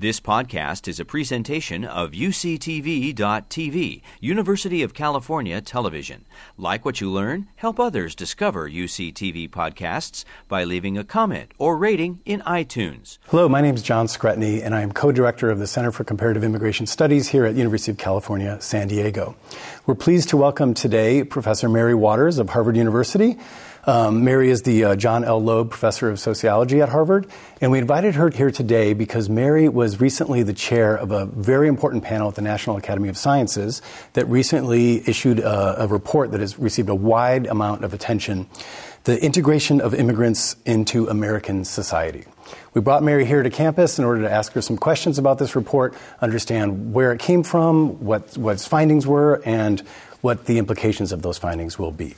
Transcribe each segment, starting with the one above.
This podcast is a presentation of UCTV.tv, University of California Television. Like what you learn, help others discover UCTV podcasts by leaving a comment or rating in iTunes. Hello, my name is John Skrentny, and I am co-director of the Center for Comparative Immigration Studies here at University of California, San Diego. We're pleased to welcome today Professor Mary Waters of Harvard University. Um, Mary is the uh, John L. Loeb Professor of Sociology at Harvard, and we invited her here today because Mary was recently the chair of a very important panel at the National Academy of Sciences that recently issued a, a report that has received a wide amount of attention the integration of immigrants into American society. We brought Mary here to campus in order to ask her some questions about this report, understand where it came from, what, what its findings were, and what the implications of those findings will be.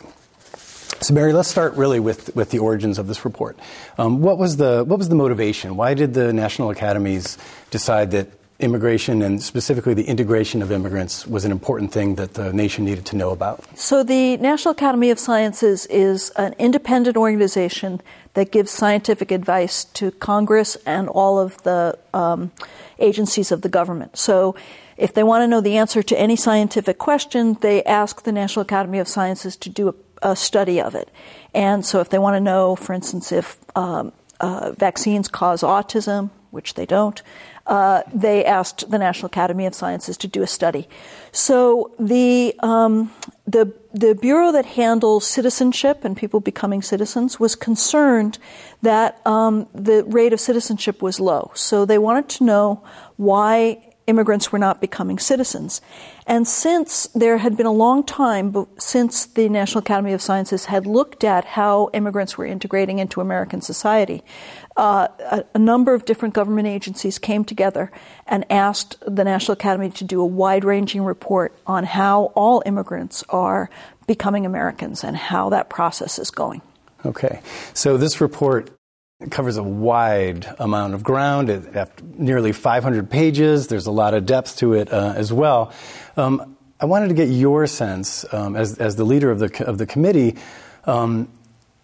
So, Mary, let's start really with, with the origins of this report. Um, what, was the, what was the motivation? Why did the national academies decide that immigration and specifically the integration of immigrants was an important thing that the nation needed to know about? So, the National Academy of Sciences is an independent organization that gives scientific advice to Congress and all of the um, agencies of the government. So, if they want to know the answer to any scientific question, they ask the National Academy of Sciences to do a a study of it. And so, if they want to know, for instance, if um, uh, vaccines cause autism, which they don't, uh, they asked the National Academy of Sciences to do a study. So the um, the the bureau that handles citizenship and people becoming citizens was concerned that um, the rate of citizenship was low. So they wanted to know why immigrants were not becoming citizens. And since there had been a long time since the National Academy of Sciences had looked at how immigrants were integrating into American society, uh, a, a, number of different government agencies came together and asked the National Academy to do a wide ranging report on how all immigrants are becoming Americans and how that process is going. Okay. So this report it covers a wide amount of ground, it, nearly 500 pages. There's a lot of depth to it uh, as well. Um, I wanted to get your sense, um, as, as the leader of the, of the committee, um,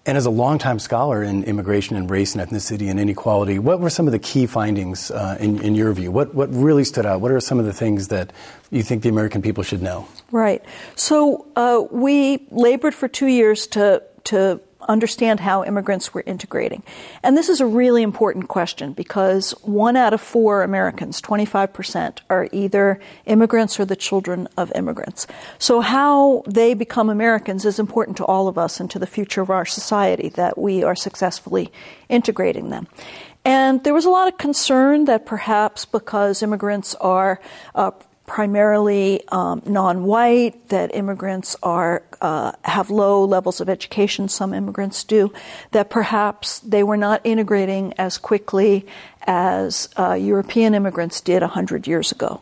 and as a longtime scholar in immigration and race and ethnicity and inequality, what were some of the key findings uh, in, in your view? What, what really stood out? What are some of the things that you think the American people should know? Right. So uh, we labored for two years to to understand how immigrants were integrating. And this is a really important question because one out of four Americans, 25%, are either immigrants or the children of immigrants. So how they become Americans is important to all of us and to the future of our society that we are successfully integrating them. And there was a lot of concern that perhaps because immigrants are uh, primarily um, non-white, that immigrants are uh, have low levels of education. Some immigrants do. That perhaps they were not integrating as quickly as uh, European immigrants did hundred years ago,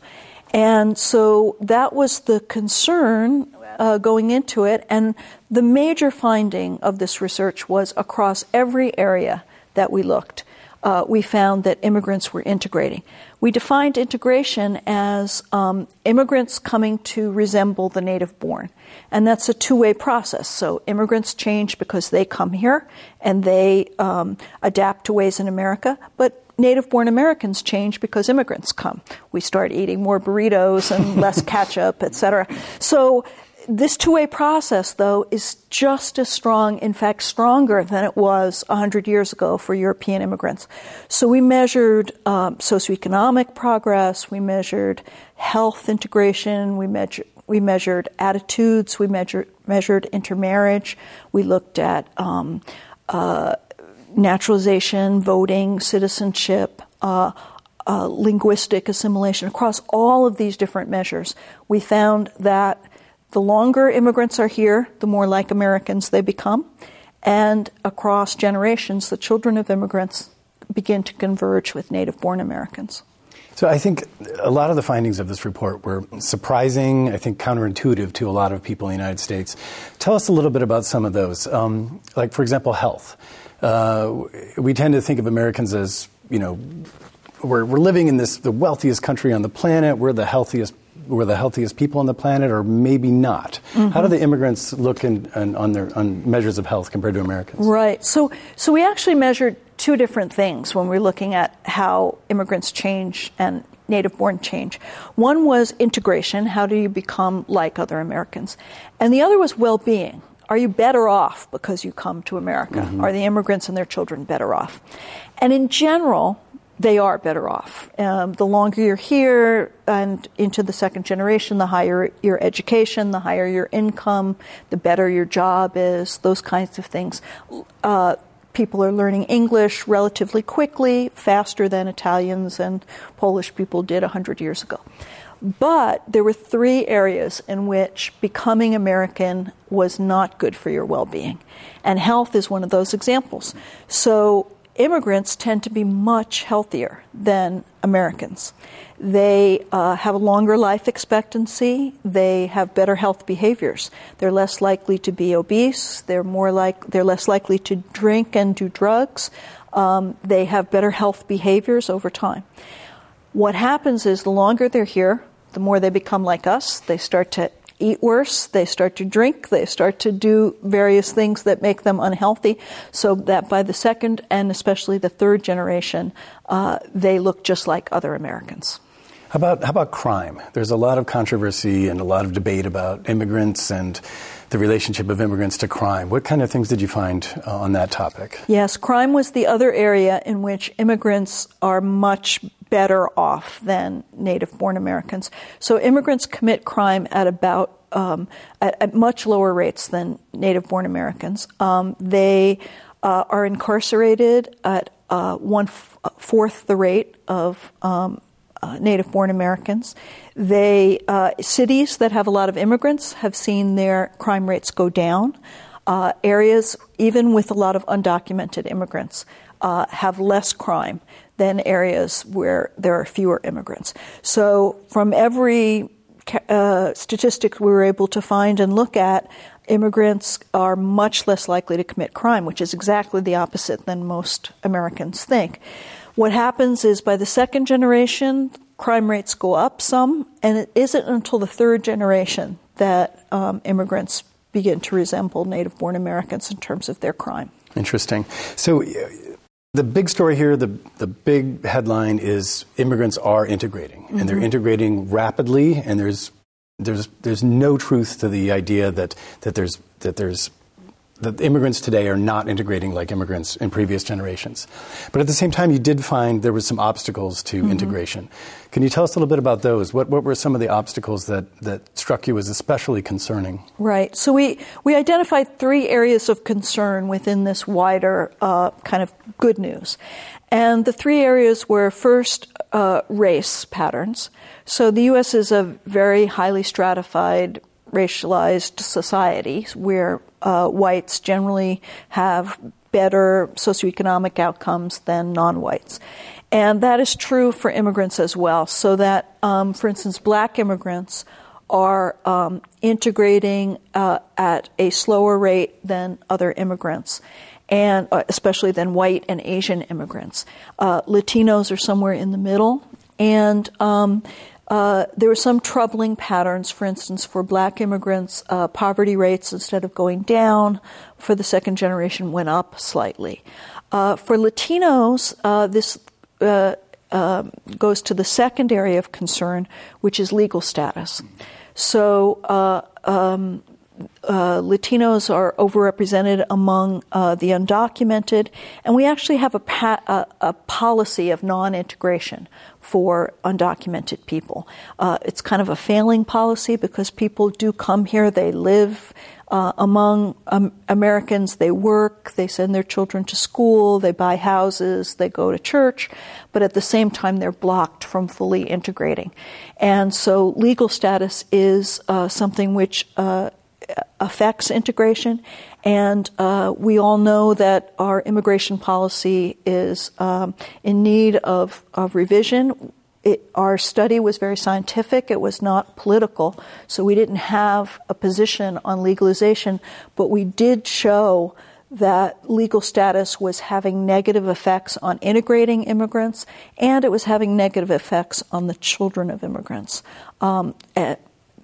and so that was the concern uh, going into it. And the major finding of this research was across every area that we looked uh, we found that immigrants were integrating. We defined integration as um, immigrants coming to resemble the native born. And that's a two way process. So immigrants change because they come here and they um, adapt to ways in America, but native born Americans change because immigrants come. We start eating more burritos and less ketchup, et cetera. So this two way process, though, is just as strong, in fact, stronger than it was 100 years ago for European immigrants. So we measured um, socioeconomic progress, we measured health integration, we measured we measured attitudes, we measured, measured intermarriage, we looked at um, uh, naturalization, voting, citizenship, uh, uh, linguistic assimilation. Across all of these different measures, we found that the longer immigrants are here, the more like Americans they become. And across generations, the children of immigrants begin to converge with native born Americans. So I think a lot of the findings of this report were surprising, I think counterintuitive to a lot of people in the United States. Tell us a little bit about some of those. Um, like, for example, health. Uh, we tend to think of Americans as, you know, we're, we're living in this the wealthiest country on the planet. We're the healthiest we're the healthiest people on the planet, or maybe not. Mm-hmm. How do the immigrants look in, in, on their on measures of health compared to Americans? Right. So, so we actually measured two different things when we're looking at how immigrants change and native born change. One was integration how do you become like other Americans? And the other was well being. Are you better off because you come to America? Mm-hmm. Are the immigrants and their children better off? And in general, they are better off. Um, the longer you're here and into the second generation, the higher your education, the higher your income, the better your job is, those kinds of things. Uh, people are learning English relatively quickly, faster than Italians and Polish people did 100 years ago. But there were three areas in which becoming American was not good for your well being. And health is one of those examples. So immigrants tend to be much healthier than Americans. They uh, have a longer life expectancy. They have better health behaviors. They're less likely to be obese. They're more like they're less likely to drink and do drugs. Um, they have better health behaviors over time. What happens is the longer they're here, the more they become like us. They start to eat worse, they start to drink, they start to do various things that make them unhealthy, so that by the second and especially the third generation, uh, they look just like other Americans. How about, how about crime? There's a lot of controversy and a lot of debate about immigrants and the relationship of immigrants to crime. What kind of things did you find uh, on that topic? Yes, crime was the other area in which immigrants are much better off than native born Americans. So immigrants commit crime at about um, at, at, much lower rates than native born Americans. Um, they uh, are incarcerated at uh, one fourth the rate of um, uh, native born Americans. They uh, cities that have a lot of immigrants have seen their crime rates go down. Uh, areas, even with a lot of undocumented immigrants, uh, have less crime than areas where there are fewer immigrants. So, from every uh, statistic we were able to find and look at, immigrants are much less likely to commit crime, which is exactly the opposite than most Americans think. What happens is by the second generation, crime rates go up some, and it isn't until the third generation that um, immigrants begin to resemble native born Americans in terms of their crime. Interesting. So, the big story here, the, the big headline is immigrants are integrating, mm-hmm. and they're mm-hmm. integrating rapidly, and there's, there's, there's no truth to the idea that, that, there's, that there's that immigrants today are not integrating like immigrants in previous generations. But at the same time, you did find there was some obstacles to mm-hmm. integration. Can you tell us a little bit about those? What, what were some of the obstacles that, that struck you as especially concerning? Right. So we, we identified three areas of concern within this wider uh, kind of good news. And the three areas were first, uh, race patterns. So the U.S. is a very highly stratified racialized societies where uh, whites generally have better socioeconomic outcomes than non whites. And that is true for immigrants as well. So that, um, for instance, black immigrants are um, integrating uh, at a slower rate than other immigrants, and uh, especially than white and Asian immigrants. Uh, Latinos are somewhere in the middle, and um, uh, there were some troubling patterns, for instance, for black immigrants, uh, poverty rates, instead of going down for the second generation, went up slightly. Uh, for Latinos, uh, this uh, um, goes to the second area of concern, which is legal status. So, um, uh, Latinos are overrepresented among uh, the undocumented, and we actually have a, pa- a, a policy of non integration for undocumented people. Uh, it's kind of a failing policy because people do come here, they live uh, among um, Americans, they work, they send their children to school, they buy houses, they go to church, but at the same time they're blocked from fully integrating. And so legal status is uh, something which uh, affects integration. And uh, we all know that our immigration policy is um, in need of, of revision. It, our study was very scientific, it was not political, so we didn't have a position on legalization, but we did show that legal status was having negative effects on integrating immigrants and it was having negative effects on the children of immigrants. Um,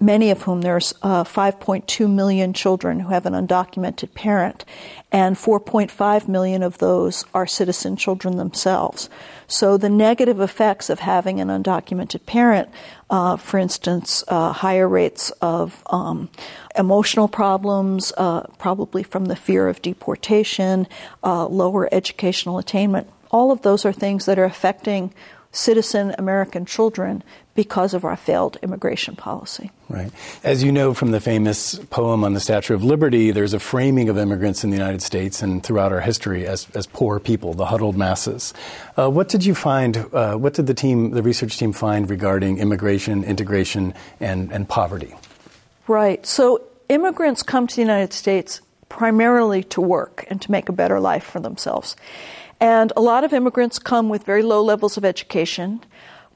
many of whom there's uh, 5.2 million children who have an undocumented parent, and 4.5 million of those are citizen children themselves. So the negative effects of having an undocumented parent, uh, for instance, uh, higher rates of um, emotional problems, uh, probably from the fear of deportation, uh, lower educational attainment, all of those are things that are affecting citizen American children because of our failed immigration policy. Right. As you know from the famous poem on the Statue of Liberty, there's a framing of immigrants in the United States and throughout our history as, as poor people, the huddled masses. Uh, what did you find, uh, what did the team, the research team find regarding immigration, integration, and, and poverty? Right. So immigrants come to the United States primarily to work and to make a better life for themselves. And a lot of immigrants come with very low levels of education,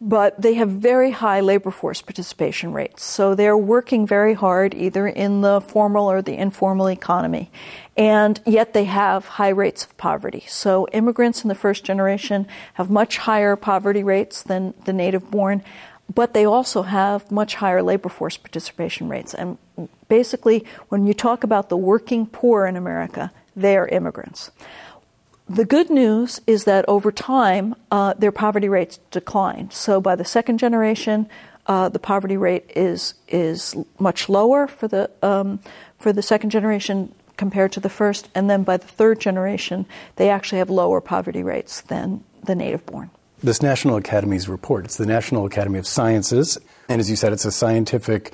but they have very high labor force participation rates. So they're working very hard either in the formal or the informal economy. And yet they have high rates of poverty. So immigrants in the first generation have much higher poverty rates than the native born, but they also have much higher labor force participation rates. And basically, when you talk about the working poor in America, they are immigrants. The good news is that over time, uh, their poverty rates decline. So by the second generation, uh, the poverty rate is is much lower for the um, for the second generation compared to the first, and then by the third generation, they actually have lower poverty rates than the native born. This National Academy's report, it's the National Academy of Sciences, and as you said, it's a scientific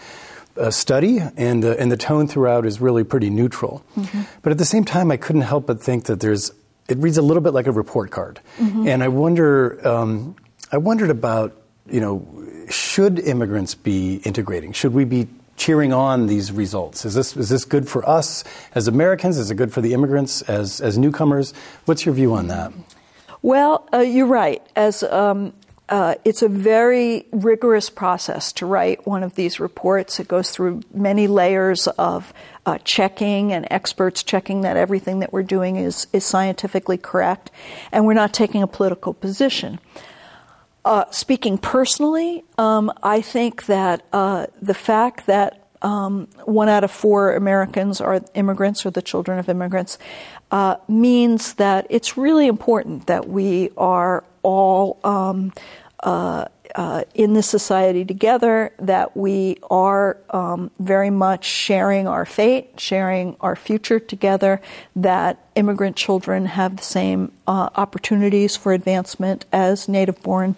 uh, study, and the, and the tone throughout is really pretty neutral. Mm-hmm. But at the same time, I couldn't help but think that there's it reads a little bit like a report card. Mm-hmm. And I wonder, um, I wondered about, you know, should immigrants be integrating? Should we be cheering on these results? Is this is this good for us as Americans? Is it good for the immigrants as as newcomers? What's your view on that? Well, uh, you're right. As um, uh, it's a very rigorous process to write one of these reports. It goes through many layers of uh, checking and experts checking that everything that we're doing is, is scientifically correct, and we're not taking a political position. Uh, speaking personally, um, I think that uh, the fact that um, one out of four Americans are immigrants or the children of immigrants uh, means that it's really important that we are all um, uh, uh, in this society together, that we are um, very much sharing our fate, sharing our future together, that immigrant children have the same uh, opportunities for advancement as native born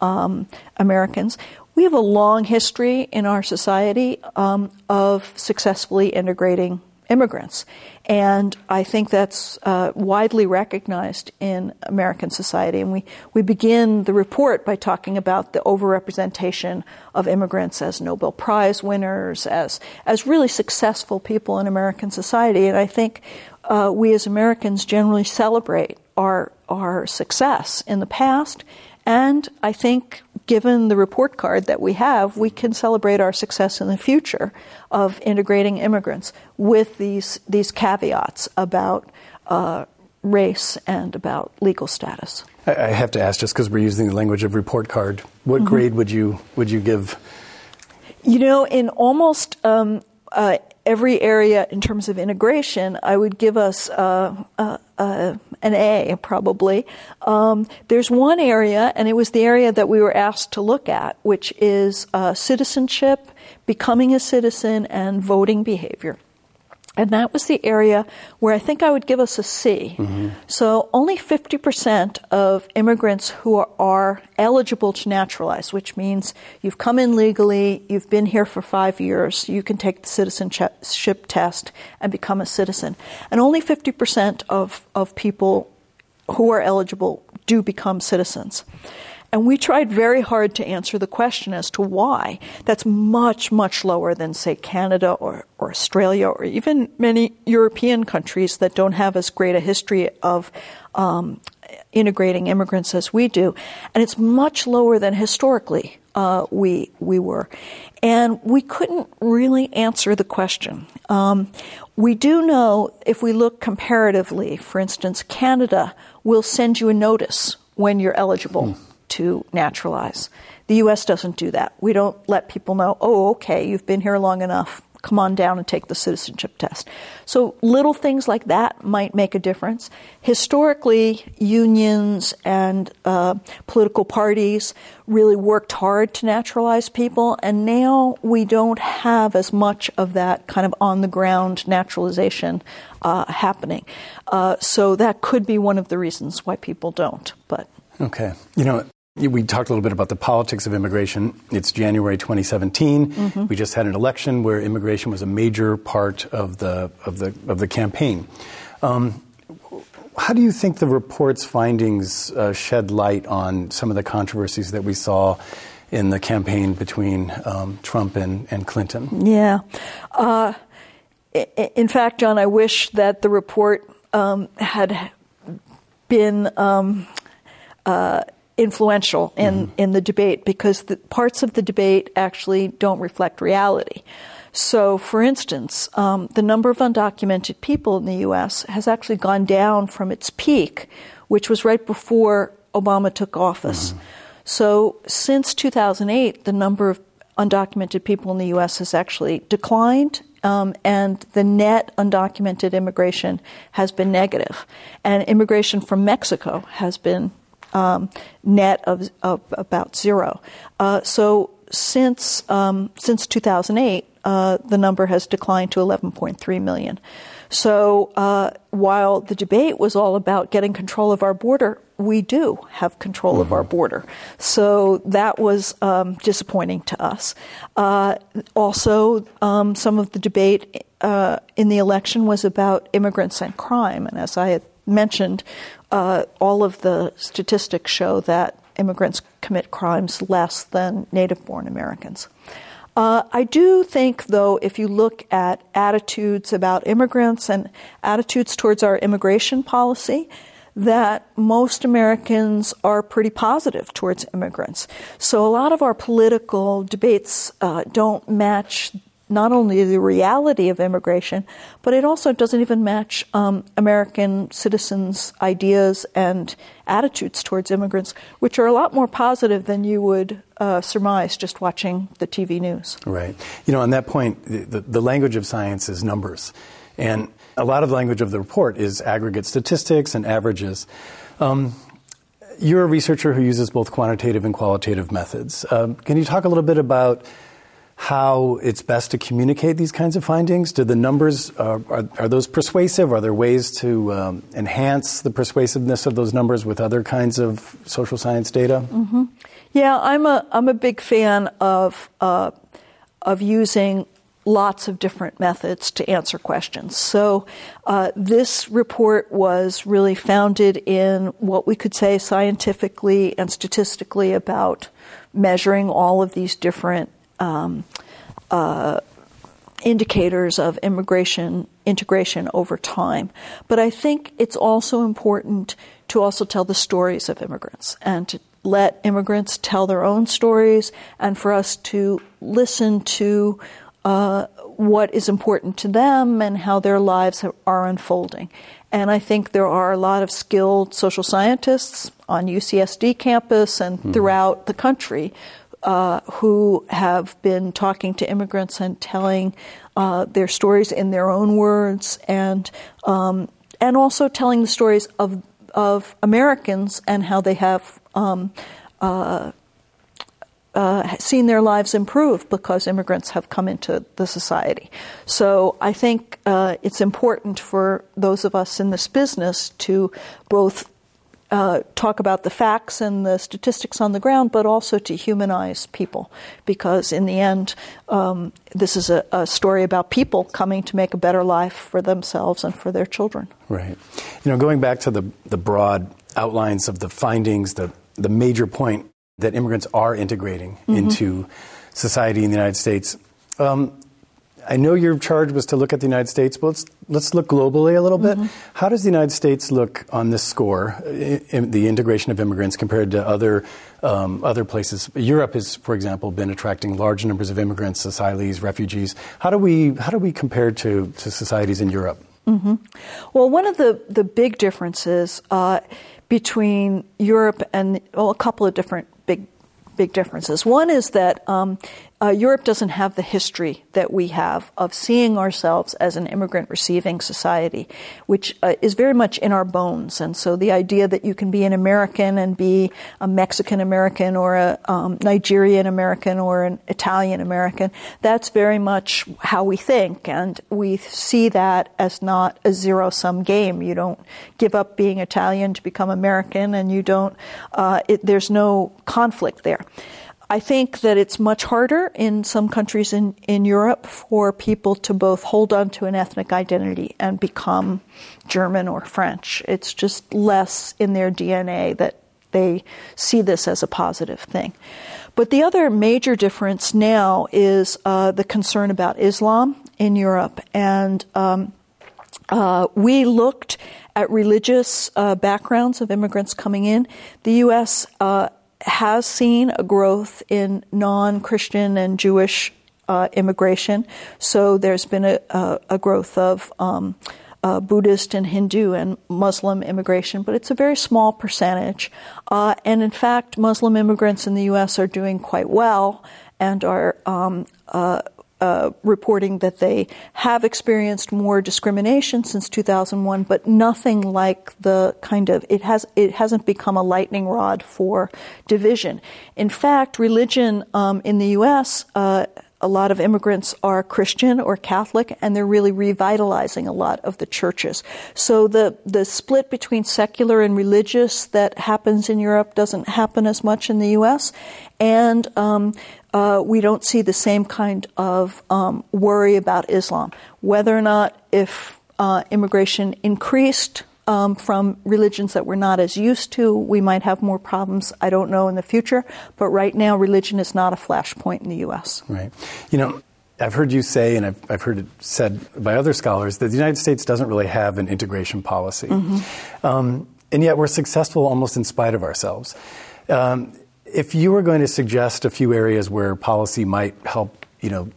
um, Americans. We have a long history in our society um, of successfully integrating immigrants. And I think that's uh, widely recognized in American society. And we, we begin the report by talking about the overrepresentation of immigrants as Nobel Prize winners, as, as really successful people in American society. And I think uh, we as Americans generally celebrate our, our success in the past. And I think given the report card that we have, we can celebrate our success in the future of integrating immigrants with these these caveats about uh, race and about legal status. I have to ask, just because we're using the language of report card, what mm-hmm. grade would you would you give? You know, in almost um, uh, every area in terms of integration, I would give us uh, uh, uh, an A probably. Um, there's one area, and it was the area that we were asked to look at, which is uh, citizenship, becoming a citizen, and voting behavior. And that was the area where I think I would give us a C. Mm-hmm. So only 50% of immigrants who are, are, eligible to naturalize, which means you've come in legally, you've been here for five years, you can take the citizenship test and become a citizen. And only 50% of, of people who are eligible do become citizens. And we tried very hard to answer the question as to why. That's much, much lower than, say, Canada or, or Australia or even many European countries that don't have as great a history of um, integrating immigrants as we do. And it's much lower than historically uh, we, we were. And we couldn't really answer the question. Um, we do know if we look comparatively, for instance, Canada will send you a notice when you're eligible. Mm to naturalize. The U.S. doesn't do that. We don't let people know, oh, okay, you've been here long enough come on down and take the citizenship test. So little things like that might make a difference. Historically, unions and uh, political parties really worked hard to naturalize people, and now we don't have as much of that kind of on the ground naturalization uh, happening. Uh, so that could be one of the reasons why people don't. But okay, you know, we talked a little bit about the politics of immigration. It's January 2017. Mm-hmm. We just had an election where immigration was a major part of the of the of the campaign. Um, how do you think the report's findings uh, shed light on some of the controversies that we saw in the campaign between um, Trump and, and Clinton? Yeah. Uh, in fact, John, I wish that the report um, had been um, uh, influential in, mm-hmm. in the debate because the parts of the debate actually don't reflect reality. So, for instance, um, the number of undocumented people in the U.S. has actually gone down from its peak, which was right before Obama took office. Mm-hmm. So, since 2008, the number of undocumented people in the U.S. has actually declined, um, and the net undocumented immigration has been negative. And immigration from Mexico has been um, net of, of, about zero. Uh, so since um, since 2008, uh, the number has declined to 11.3 million. So uh, while the debate was all about getting control of our border, we do have control mm-hmm. of our mm-hmm. border. So that was um, disappointing to us. Uh, also, um, some of the debate uh, in the election was about immigrants and crime. And as I had mentioned, uh, all of the statistics show that immigrants commit crimes less than native born Americans. Uh, I do think, though, if you look at attitudes about immigrants and attitudes towards our immigration policy, that most Americans are pretty positive towards immigrants. So a lot of our political debates uh, don't match not only the reality of immigration, but it also doesn't even match um, American citizens' ideas and attitudes towards immigrants, which are a lot more positive than you would uh, surmise just watching the TV news. Right. You know, on that point, the, the language of science is numbers. And a lot of the language of the report is aggregate statistics and averages. Um, you're a researcher who uses both quantitative and qualitative methods. Um, can you talk a little bit about how it's best to communicate these kinds of findings? Do the numbers uh, are, are those persuasive? Are there ways to um, enhance the persuasiveness of those numbers with other kinds of social science data? Mm-hmm. Yeah, I'm a I'm a big fan of uh, of using lots of different methods to answer questions. So uh, this report was really founded in what we could say scientifically and statistically about measuring all of these different um, uh, indicators of immigration integration over time. But I think it's also important to also tell the stories of immigrants and to let immigrants tell their own stories and for us to listen to uh, what is important to them and how their lives are unfolding. And I think there are a lot of skilled social scientists on UCSD campus and mm-hmm. throughout the country uh, who have been talking to immigrants and telling uh, their stories in their own words, and um, and also telling the stories of of Americans and how they have. Um, uh, uh, seen their lives improve because immigrants have come into the society. So I think uh, it's important for those of us in this business to both uh, talk about the facts and the statistics on the ground, but also to humanize people. Because in the end, um, this is a, a, story about people coming to make a better life for themselves and for their children. Right. You know, going back to the, the broad outlines of the findings, the, the major point that immigrants are integrating mm-hmm. into society in the United States. Um, I know your charge was to look at the United States, but let's, let's look globally a little bit. Mm-hmm. How does the United States look on this score, in the integration of immigrants, compared to other, um, other places? Europe has, for example, been attracting large numbers of immigrants, asylees, refugees. How do we, how do we compare to, to societies in Europe? Mm-hmm. Well, one of the, the big differences uh, between Europe and well, a couple of different big big differences. One is that um, uh, Europe doesn't have the history that we have of seeing ourselves as an immigrant receiving society, which uh, is very much in our bones. And so the idea that you can be an American and be a Mexican American or a um, Nigerian American or an Italian American, that's very much how we think. And we see that as not a zero sum game. You don't give up being Italian to become American, and you don't, uh, it, there's no conflict there. I think that it's much harder in some countries in, in Europe for people to both hold on to an ethnic identity and become German or French. It's just less in their DNA that they see this as a positive thing. But the other major difference now is uh, the concern about Islam in Europe. And um, uh, we looked at religious uh, backgrounds of immigrants coming in. The U.S. Uh, has seen a growth in non Christian and Jewish uh, immigration. So there's been a, a, a growth of um, uh, Buddhist and Hindu and Muslim immigration, but it's a very small percentage. Uh, and in fact, Muslim immigrants in the U.S. are doing quite well and are um, uh, reporting that they have experienced more discrimination since 2001, but nothing like the kind of it has it hasn't become a lightning rod for division. In fact, religion um, in the U.S. Uh, a lot of immigrants are Christian or Catholic, and they're really revitalizing a lot of the churches. So the the split between secular and religious that happens in Europe doesn't happen as much in the U.S. And um, uh, we don't see the same kind of um, worry about Islam. Whether or not if uh, immigration increased um, from religions that we're not as used to, we might have more problems. I don't know in the future, but right now, religion is not a flashpoint in the U.S. Right. You know, I've heard you say, and I've, I've, heard it said by other scholars, that the United States doesn't really have an integration policy. Mm-hmm. Um, and yet we're successful almost in spite of ourselves. Um, if you were going to suggest a few areas where policy might help, you know,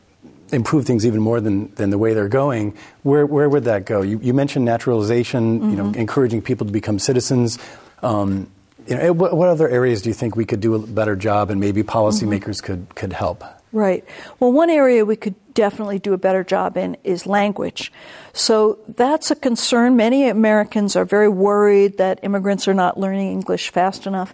improve things even more than, than the way they're going, where, where would that go? You, you mentioned naturalization, mm-hmm. you know, mm-hmm. encouraging people to become citizens. Um, you know, what, what, other areas do you think we could do a better job and maybe policymakers mm-hmm. could, could help? Right. Well, one area we could definitely do a better job in is language. So that's a concern. Many Americans are very worried that immigrants are not learning English fast enough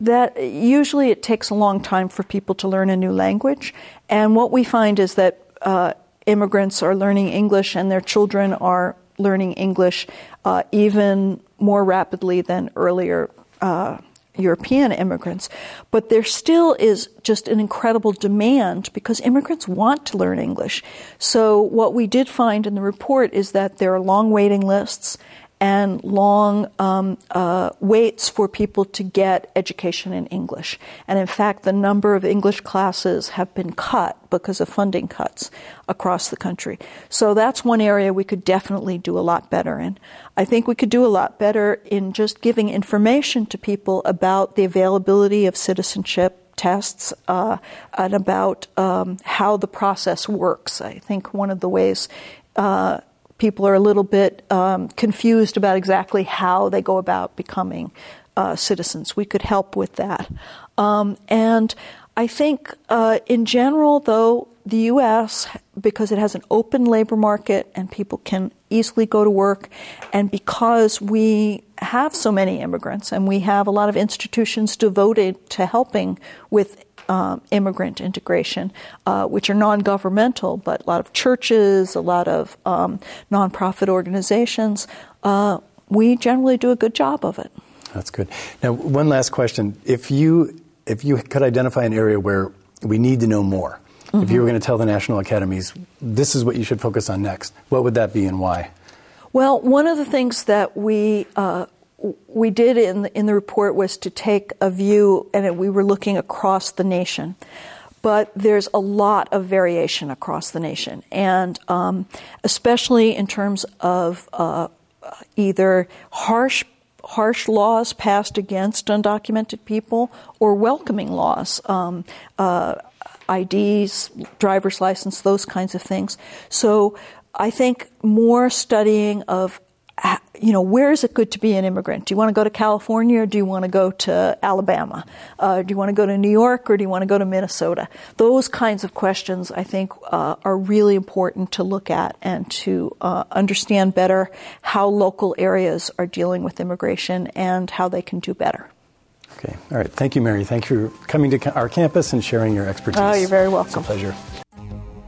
that usually it takes a long time for people to learn a new language. And what we find is that uh, immigrants are learning English and their children are learning English uh, even more rapidly than earlier uh, European immigrants. But there still is just an incredible demand because immigrants want to learn English. So what we did find in the report is that there are long waiting lists and long um, uh, waits for people to get education in English. And in fact, the number of English classes have been cut because of funding cuts across the country. So that's one area we could definitely do a lot better in. I think we could do a lot better in just giving information to people about the availability of citizenship tests uh, and about um, how the process works. I think one of the ways uh, people are a little bit um, confused about exactly how they go about becoming uh, citizens. We could help with that. Um, and I think, uh, in general, though, the U.S., because it has an open labor market and people can easily go to work, and because we have so many immigrants and we have a lot of institutions devoted to helping with um, immigrant integration, uh, which are non governmental, but a lot of churches, a lot of um, nonprofit organizations. Uh, we generally do a good job of it. That's good. Now, one last question. If you, if you could identify an area where we need to know more, mm-hmm. if you were going to tell the national academies, this is what you should focus on next, what would that be and why? Well, one of the things that we uh, we did in the, in the report was to take a view, and we were looking across the nation. But there's a lot of variation across the nation, and um, especially in terms of uh, either harsh harsh laws passed against undocumented people or welcoming laws, um, uh, IDs, driver's license, those kinds of things. So I think more studying of you know, where is it good to be an immigrant? Do you want to go to California or do you want to go to Alabama? Uh, do you want to go to New York or do you want to go to Minnesota? Those kinds of questions, I think, uh, are really important to look at and to uh, understand better how local areas are dealing with immigration and how they can do better. Okay. All right. Thank you, Mary. Thank you for coming to our campus and sharing your expertise. Oh, you're very welcome. It's a pleasure.